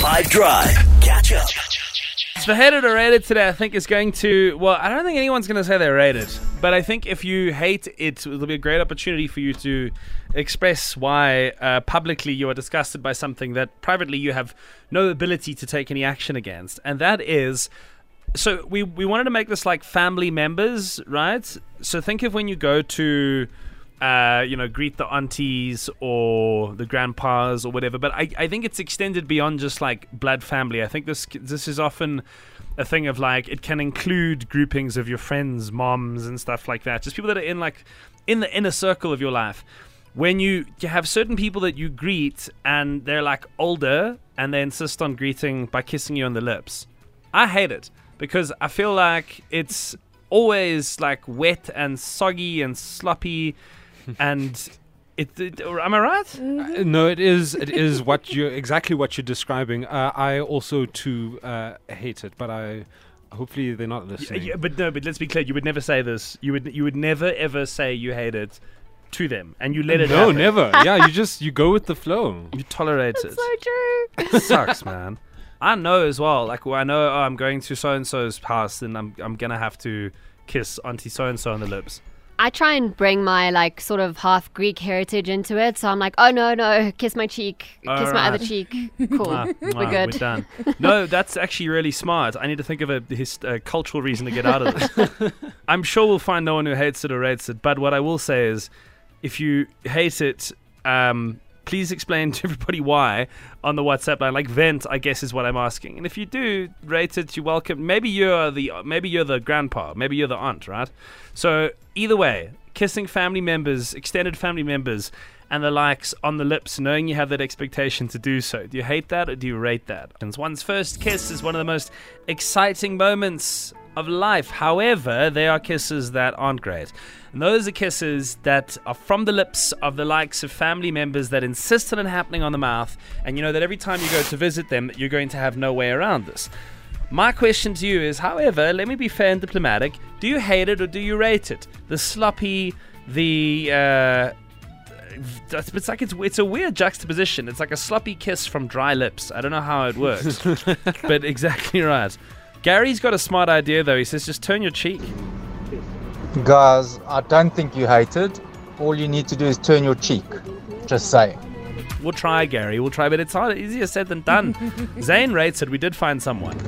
5 Drive. Catch up. Hated or rated today, I think, is going to. Well, I don't think anyone's going to say they're rated, but I think if you hate it, it'll be a great opportunity for you to express why uh, publicly you are disgusted by something that privately you have no ability to take any action against, and that is. So we we wanted to make this like family members, right? So think of when you go to uh, you know, greet the aunties or the grandpas or whatever. But I, I think it's extended beyond just like blood family. I think this this is often a thing of like it can include groupings of your friends, moms, and stuff like that. Just people that are in like in the inner circle of your life. When you, you have certain people that you greet and they're like older and they insist on greeting by kissing you on the lips. I hate it because I feel like it's always like wet and soggy and sloppy and it, it, am I right? Uh, no, it is. It is what you exactly what you're describing. Uh, I also too uh, hate it, but I hopefully they're not listening. Yeah, but no, but let's be clear. You would never say this. You would you would never ever say you hate it to them, and you let it. No, happen. never. yeah, you just you go with the flow. You tolerate it. So true. It sucks, man. I know as well. Like well, I know oh, I'm going to so and so's house, and I'm I'm gonna have to kiss Auntie so and so on the lips. I try and bring my like sort of half Greek heritage into it. So I'm like, oh no, no, kiss my cheek, kiss All my other cheek. Cool, Ah, we're ah, good. We're done. No, that's actually really smart. I need to think of a his, uh, cultural reason to get out of this. I'm sure we'll find no one who hates it or rates it. But what I will say is, if you hate it, um, please explain to everybody why on the WhatsApp line. Like vent, I guess is what I'm asking. And if you do rate it, you're welcome. Maybe you're the maybe you're the grandpa, maybe you're the aunt, right? So either way, kissing family members, extended family members, and the likes on the lips, knowing you have that expectation to do so. Do you hate that or do you rate that? And one's first kiss is one of the most exciting moments of life. However, there are kisses that aren't great. And those are kisses that are from the lips of the likes of family members that insist on it happening on the mouth, and you know that every time you go to visit them, you're going to have no way around this. My question to you is, however, let me be fair and diplomatic. Do you hate it or do you rate it? The sloppy, the uh, it's like it's it's a weird juxtaposition. It's like a sloppy kiss from dry lips. I don't know how it works, but exactly right. Gary's got a smart idea though. He says just turn your cheek. Guys, I don't think you hate it. All you need to do is turn your cheek. Just saying. We'll try, Gary. We'll try, but it's harder, easier said than done. Zane rates it. We did find someone.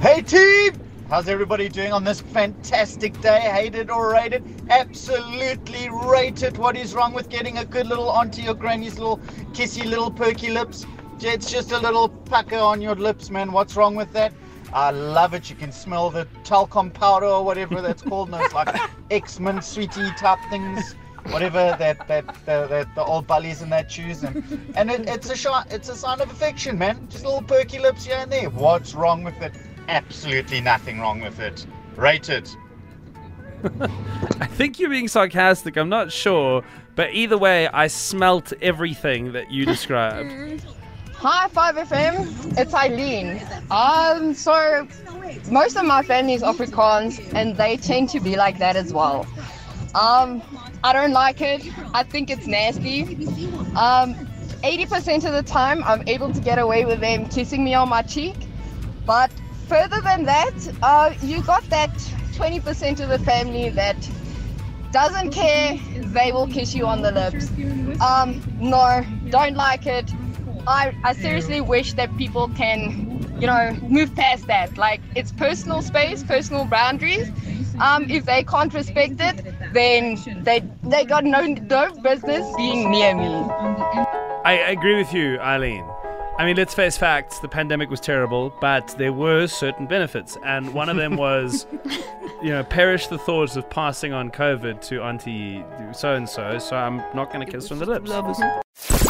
Hey team! How's everybody doing on this fantastic day? Hated or rated? Absolutely rated. What is wrong with getting a good little auntie or granny's little kissy little perky lips? It's just a little pucker on your lips, man. What's wrong with that? I love it. You can smell the talcum powder or whatever that's called. Those like X-Men sweetie type things. Whatever that that the, that the old bullies and that choose and and it, it's a shot it's a sign of affection man just little perky lips here and there what's wrong with it absolutely nothing wrong with it. Rated. I think you're being sarcastic. I'm not sure, but either way, I smelt everything that you described. Mm. Hi, 5FM. It's Eileen. Um, so most of my family is Afrikaans, and they tend to be like that as well. Um, I don't like it. I think it's nasty. Um, 80% of the time, I'm able to get away with them kissing me on my cheek. But further than that, uh, you got that 20% of the family that doesn't care. They will kiss you on the lips. Um, no, don't like it. I, I seriously wish that people can, you know, move past that. Like, it's personal space, personal boundaries. Um, if they can't respect it, then they they got no no business being near me. I agree with you, Eileen. I mean, let's face facts. The pandemic was terrible, but there were certain benefits, and one of them was, you know, perish the thought of passing on COVID to Auntie so and so. So I'm not going to kiss her on the lips.